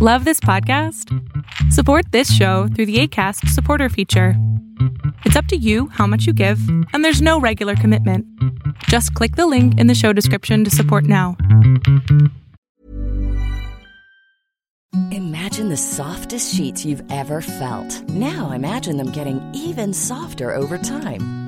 Love this podcast? Support this show through the ACAST supporter feature. It's up to you how much you give, and there's no regular commitment. Just click the link in the show description to support now. Imagine the softest sheets you've ever felt. Now imagine them getting even softer over time.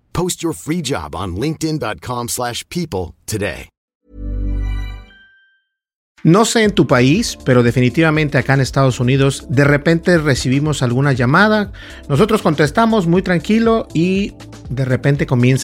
Post your free job on linkedin.com/people slash people today. No sé en tu país, pero definitivamente acá en Estados Unidos, de repente recibimos alguna llamada, nosotros contestamos muy tranquilo y de repente comienza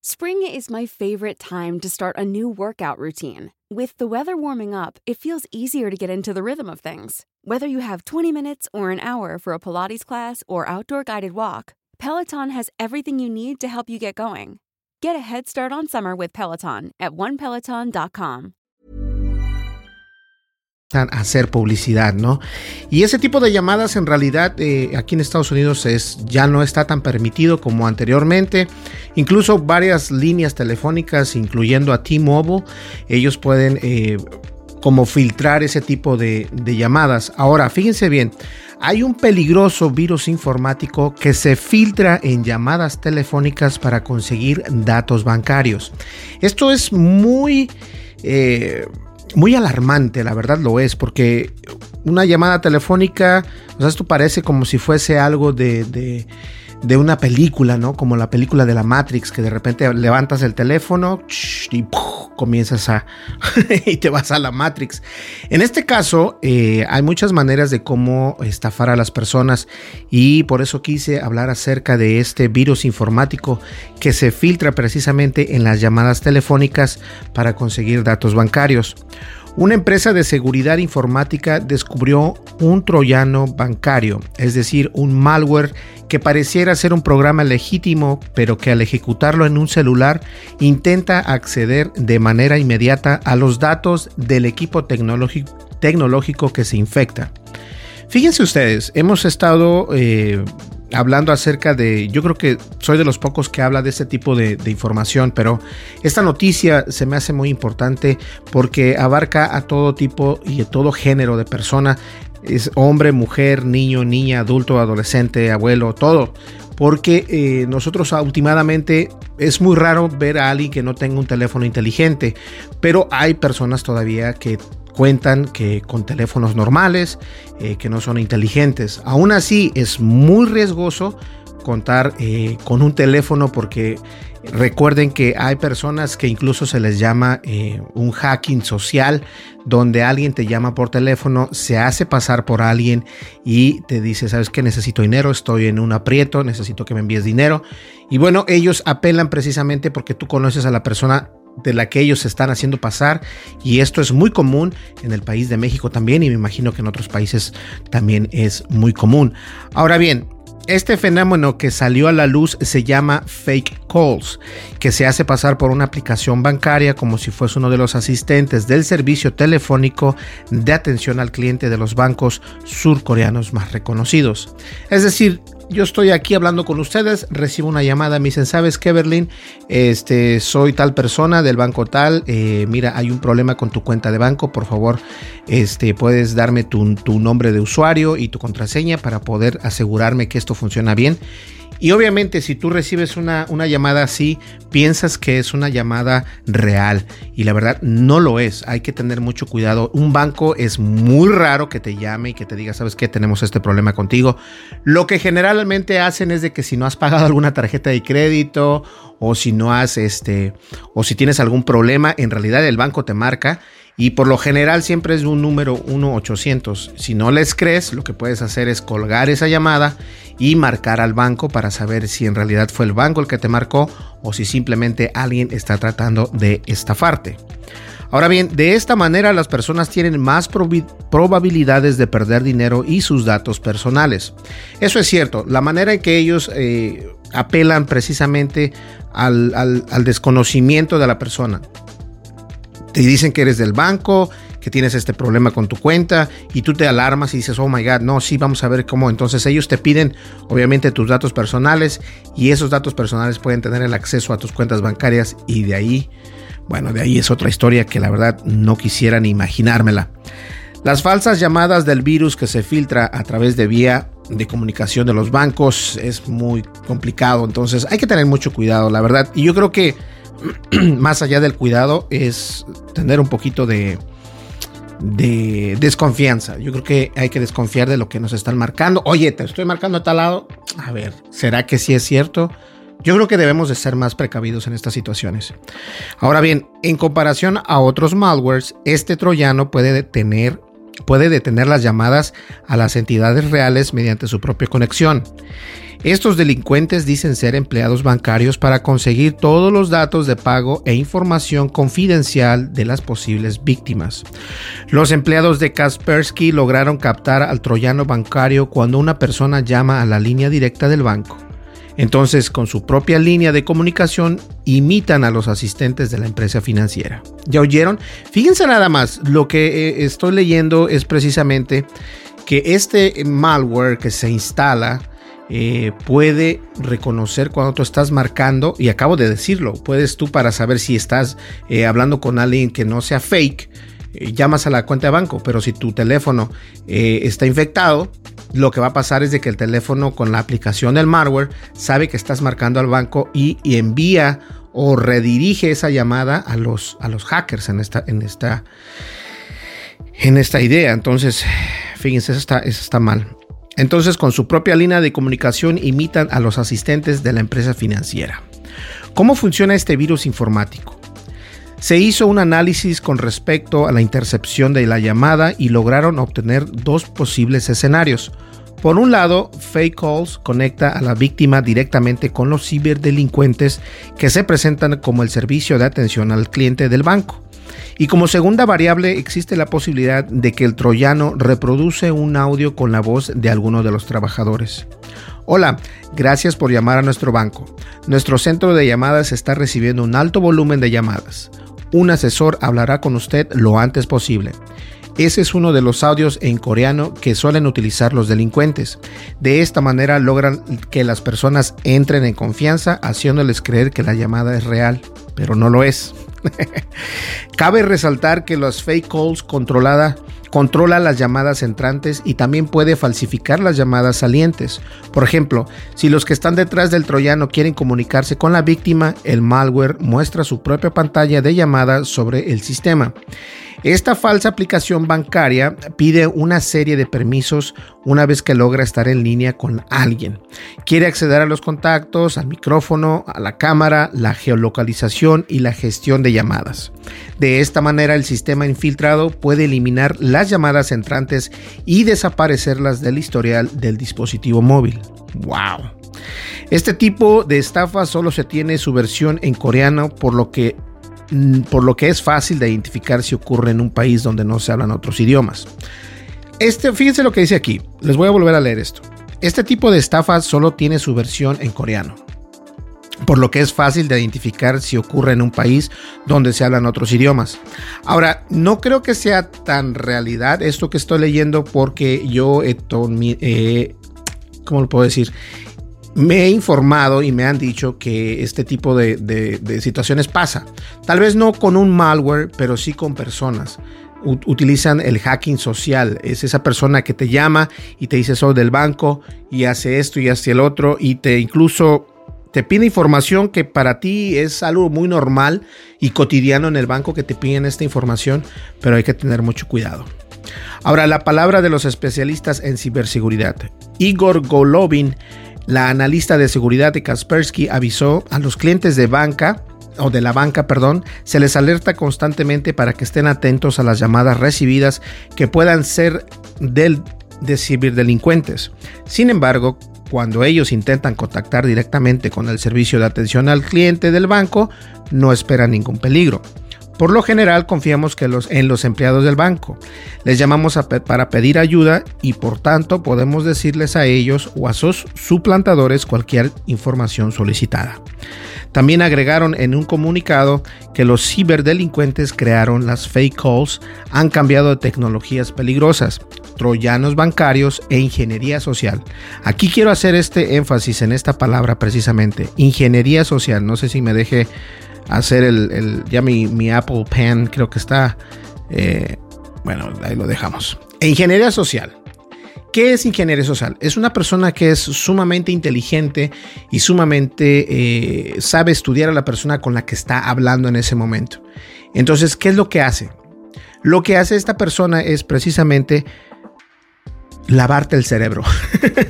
Spring is my favorite time to start a new workout routine. With the weather warming up, it feels easier to get into the rhythm of things. Whether you have 20 minutes or an hour for a Pilates class or outdoor guided walk, Peloton has everything you need to help you get going. Get a head start on summer with Peloton at onepeloton.com. hacer publicidad, ¿no? Y ese tipo de llamadas en realidad eh, aquí en Estados Unidos es, ya no está tan permitido como anteriormente. Incluso varias líneas telefónicas, incluyendo a T-Mobile, ellos pueden eh, como filtrar ese tipo de, llamadas. Ahora, fíjense bien, hay un peligroso virus informático que se filtra en llamadas telefónicas para conseguir datos bancarios. Esto es muy... Eh, muy alarmante, la verdad lo es, porque una llamada telefónica, o sea, esto parece como si fuese algo de, de, de una película, ¿no? Como la película de la Matrix, que de repente levantas el teléfono y comienzas a... y te vas a la Matrix. En este caso, eh, hay muchas maneras de cómo estafar a las personas y por eso quise hablar acerca de este virus informático que se filtra precisamente en las llamadas telefónicas para conseguir datos bancarios. Una empresa de seguridad informática descubrió un troyano bancario, es decir, un malware que pareciera ser un programa legítimo, pero que al ejecutarlo en un celular intenta acceder de manera inmediata a los datos del equipo tecnológico que se infecta. Fíjense ustedes, hemos estado eh, hablando acerca de, yo creo que soy de los pocos que habla de este tipo de, información, pero esta noticia se me hace muy importante porque abarca a todo tipo y a todo género de persona, es hombre, mujer, niño, niña, adulto, adolescente, abuelo, todo. Porque eh, nosotros últimamente es muy raro ver a alguien que no tenga un teléfono inteligente, pero hay personas todavía que cuentan que con teléfonos normales, eh, que no son inteligentes. Aún así es muy riesgoso contar eh, con un teléfono porque recuerden que hay personas que incluso se les llama eh, un hacking social donde alguien te llama por teléfono, se hace pasar por alguien y te dice, sabes que necesito dinero, estoy en un aprieto, necesito que me envíes dinero. Y bueno, ellos apelan precisamente porque tú conoces a la persona de la que ellos se están haciendo pasar y esto es muy común en el país de México también y me imagino que en otros países también es muy común. Ahora bien, este fenómeno que salió a la luz se llama fake calls, que se hace pasar por una aplicación bancaria como si fuese uno de los asistentes del servicio telefónico de atención al cliente de los bancos surcoreanos más reconocidos. Es decir, yo estoy aquí hablando con ustedes, recibo una llamada, me dicen, ¿sabes qué, Berlín? Este, soy tal persona del banco tal, eh, mira, hay un problema con tu cuenta de banco, por favor, este, puedes darme tu, tu nombre de usuario y tu contraseña para poder asegurarme que esto funciona bien. Y obviamente si tú recibes una, una, llamada así, piensas que es una llamada real y la verdad no lo es. Hay que tener mucho cuidado. Un banco es muy raro que te llame y que te diga, sabes qué, tenemos este problema contigo. Lo que generalmente hacen es de que si no has pagado alguna tarjeta de crédito o si no has, este, o si tienes algún problema, en realidad el banco te marca y por lo general siempre es un número 1-800. Si no les crees, lo que puedes hacer es colgar esa llamada y marcar al banco para saber si en realidad fue el banco el que te marcó o si simplemente alguien está tratando de estafarte. Ahora bien, de esta manera las personas tienen más probabilidades de perder dinero y sus datos personales. Eso es cierto, la manera en que ellos eh, apelan precisamente al desconocimiento de la persona te dicen que eres del banco, que tienes este problema con tu cuenta y tú te alarmas y dices, oh my god, no, sí, vamos a ver cómo. Entonces ellos te piden obviamente tus datos personales y esos datos personales pueden tener el acceso a tus cuentas bancarias y de ahí, bueno, de ahí es otra historia que la verdad no quisiera ni imaginármela. Las falsas llamadas del virus que se filtra a través de vía de comunicación de los bancos es muy complicado, entonces hay que tener mucho cuidado, la verdad. Y yo creo que más allá del cuidado, es tener un poquito de, de desconfianza. Yo creo que hay que desconfiar de lo que nos están marcando. Oye, te estoy marcando a tal lado. A ver, ¿será que sí es cierto? Yo creo que debemos de ser más precavidos en estas situaciones. Ahora bien, en comparación a otros malwares, este troyano puede detener, puede detener las llamadas a las entidades reales mediante su propia conexión. Estos delincuentes dicen ser empleados bancarios para conseguir todos los datos de pago e información confidencial de las posibles víctimas. Los empleados de Kaspersky lograron captar al troyano bancario cuando una persona llama a la línea directa del banco. Entonces, con su propia línea de comunicación, imitan a los asistentes de la empresa financiera. ¿Ya oyeron? Fíjense nada más, lo que eh, estoy leyendo es precisamente que este malware que se instala eh, puede reconocer cuando tú estás marcando, y acabo de decirlo, puedes tú para saber si estás eh, hablando con alguien que no sea fake, eh, llamas a la cuenta de banco, pero si tu teléfono está infectado, lo que va a pasar es de que el teléfono con la aplicación del malware sabe que estás marcando al banco y, envía o redirige esa llamada a los, a los hackers en esta, en esta, en esta idea. Entonces, fíjense, eso está, eso está mal. Entonces, con su propia línea de comunicación imitan a los asistentes de la empresa financiera. ¿Cómo funciona este virus informático? Se hizo un análisis con respecto a la intercepción de la llamada y lograron obtener dos posibles escenarios. Por un lado, Fake Calls conecta a la víctima directamente con los ciberdelincuentes que se presentan como el servicio de atención al cliente del banco. Y como segunda variable existe la posibilidad de que el troyano reproduce un audio con la voz de alguno de los trabajadores. Hola, gracias por llamar a nuestro banco. Nuestro centro de llamadas está recibiendo un alto volumen de llamadas. Un asesor hablará con usted lo antes posible. Ese es uno de los audios en coreano que suelen utilizar los delincuentes. De esta manera logran que las personas entren en confianza haciéndoles creer que la llamada es real, pero no lo es. Cabe resaltar que los fake calls controlada controla las llamadas entrantes y también puede falsificar las llamadas salientes. Por ejemplo, si los que están detrás del troyano quieren comunicarse con la víctima, el malware muestra su propia pantalla de llamada sobre el sistema. Esta falsa aplicación bancaria pide una serie de permisos una vez que logra estar en línea con alguien. Quiere acceder a los contactos, al micrófono, a la cámara, la geolocalización y la gestión de llamadas. De esta manera el sistema infiltrado puede eliminar las llamadas entrantes y desaparecerlas del historial del dispositivo móvil. ¡Wow! Este tipo de estafa solo se tiene su versión en coreano, por lo que por lo que es fácil de identificar si ocurre en un país donde no se hablan otros idiomas. Este, fíjense lo que dice aquí, les voy a volver a leer esto. Este tipo de estafa solo tiene su versión en coreano, por lo que es fácil de identificar si ocurre en un país donde se hablan otros idiomas. Ahora, no creo que sea tan realidad esto que estoy leyendo porque yo, he, eh, ¿cómo lo puedo decir? Me he informado y me han dicho que este tipo de, situaciones pasa. Tal vez no con un malware, pero sí con personas. utilizan el hacking social. Es esa persona que te llama y te dice soy del banco y hace esto y hace el otro y te incluso te pide información que para ti es algo muy normal y cotidiano en el banco que te piden esta información, pero hay que tener mucho cuidado. Ahora, la palabra de los especialistas en ciberseguridad. Igor Golovin la analista de seguridad de Kaspersky avisó a los clientes de banca o de la banca, perdón, se les alerta constantemente para que estén atentos a las llamadas recibidas que puedan ser del, de ciberdelincuentes. Sin embargo, cuando ellos intentan contactar directamente con el servicio de atención al cliente del banco, no esperan ningún peligro. Por lo general confiamos que los, en los empleados del banco. Les llamamos para pedir ayuda y por tanto podemos decirles a ellos o a sus suplantadores cualquier información solicitada. También agregaron en un comunicado que los ciberdelincuentes crearon las fake calls, han cambiado de tecnologías peligrosas, troyanos bancarios e ingeniería social. Aquí quiero hacer este énfasis en esta palabra precisamente, ingeniería social. No sé si me deje hacer el, ya mi, Apple Pen, creo que está, eh, bueno, ahí lo dejamos. ingeniería social. ¿Qué es ingeniería social? Es una persona que es sumamente inteligente y sumamente eh, sabe estudiar a la persona con la que está hablando en ese momento. Entonces, ¿qué es lo que hace? Lo que hace esta persona es precisamente lavarte el cerebro.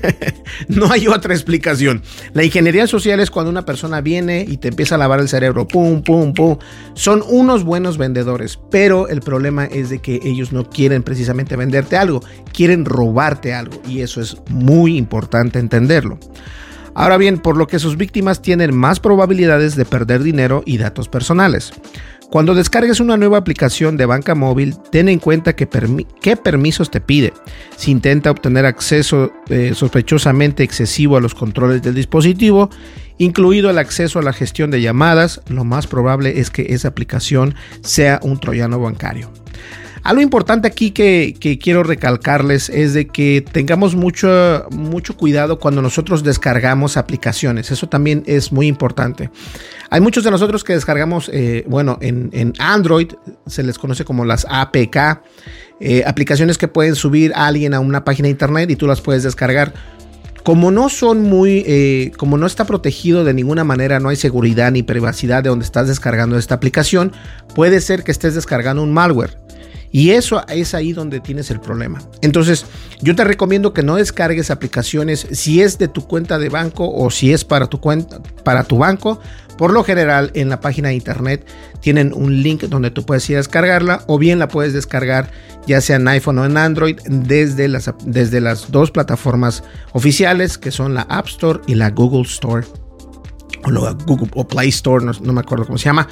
no hay otra explicación. La ingeniería social es cuando una persona viene y te empieza a lavar el cerebro, pum, pum, pum. Son unos buenos vendedores, pero el problema es de que ellos no quieren precisamente venderte algo, quieren robarte algo y eso es muy importante entenderlo. Ahora bien, por lo que sus víctimas tienen más probabilidades de perder dinero y datos personales. Cuando descargues una nueva aplicación de banca móvil, ten en cuenta qué permisos te pide. Si intenta obtener acceso eh, sospechosamente excesivo a los controles del dispositivo, incluido el acceso a la gestión de llamadas, lo más probable es que esa aplicación sea un troyano bancario. Algo importante aquí que, quiero recalcarles es de que tengamos mucho, mucho cuidado cuando nosotros descargamos aplicaciones. Eso también es muy importante. Hay muchos de nosotros que descargamos, eh, bueno, en, Android se les conoce como las APK, eh, aplicaciones que pueden subir a alguien a una página de internet y tú las puedes descargar. Como no son muy, eh, como no está protegido de ninguna manera, no hay seguridad ni privacidad de donde estás descargando esta aplicación, puede ser que estés descargando un malware. Y eso es ahí donde tienes el problema. Entonces, yo te recomiendo que no descargues aplicaciones si es de tu cuenta de banco o si es para tu cuenta para tu banco. Por lo general, en la página de internet tienen un link donde tú puedes ir a descargarla o bien la puedes descargar ya sea en iPhone o en Android desde las, desde las dos plataformas oficiales que son la App Store y la Google Store o, Google, o Play Store, no, me acuerdo cómo se llama,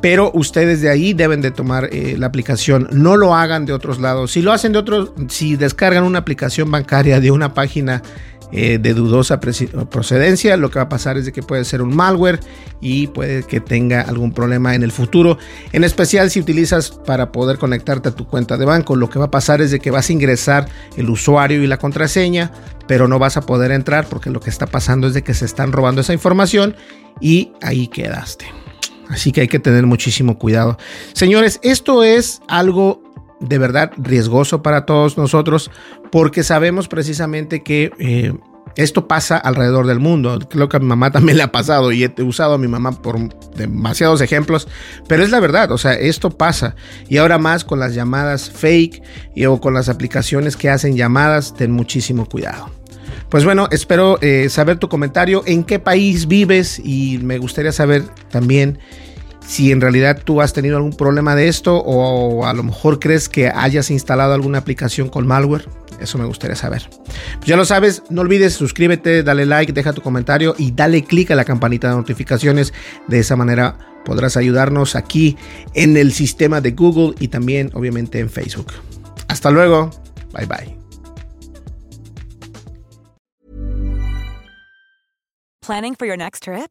pero ustedes de ahí deben de tomar eh, la aplicación, no lo hagan de otros lados, si lo hacen de otros, si descargan una aplicación bancaria de una página eh, de dudosa procedencia, lo que va a pasar es de que puede ser un malware y puede que tenga algún problema en el futuro, en especial si utilizas para poder conectarte a tu cuenta de banco, lo que va a pasar es de que vas a ingresar el usuario y la contraseña, pero no vas a poder entrar porque lo que está pasando es de que se están robando esa información y ahí quedaste. Así que hay que tener muchísimo cuidado. Señores, esto es algo de verdad riesgoso para todos nosotros porque sabemos precisamente que eh, esto pasa alrededor del mundo. Creo que a mi mamá también le ha pasado y he usado a mi mamá por demasiados ejemplos, pero es la verdad, o sea, esto pasa. Y ahora más con las llamadas fake y, o con las aplicaciones que hacen llamadas, ten muchísimo cuidado. Pues bueno, espero eh, saber tu comentario, en qué país vives y me gustaría saber también si en realidad tú has tenido algún problema de esto o a lo mejor crees que hayas instalado alguna aplicación con malware. Eso me gustaría saber. Pues ya lo sabes, no olvides suscríbete, dale like, deja tu comentario y dale click a la campanita de notificaciones. De esa manera podrás ayudarnos aquí en el sistema de Google y también obviamente en Facebook. Hasta luego. Bye bye. Planning for your next trip?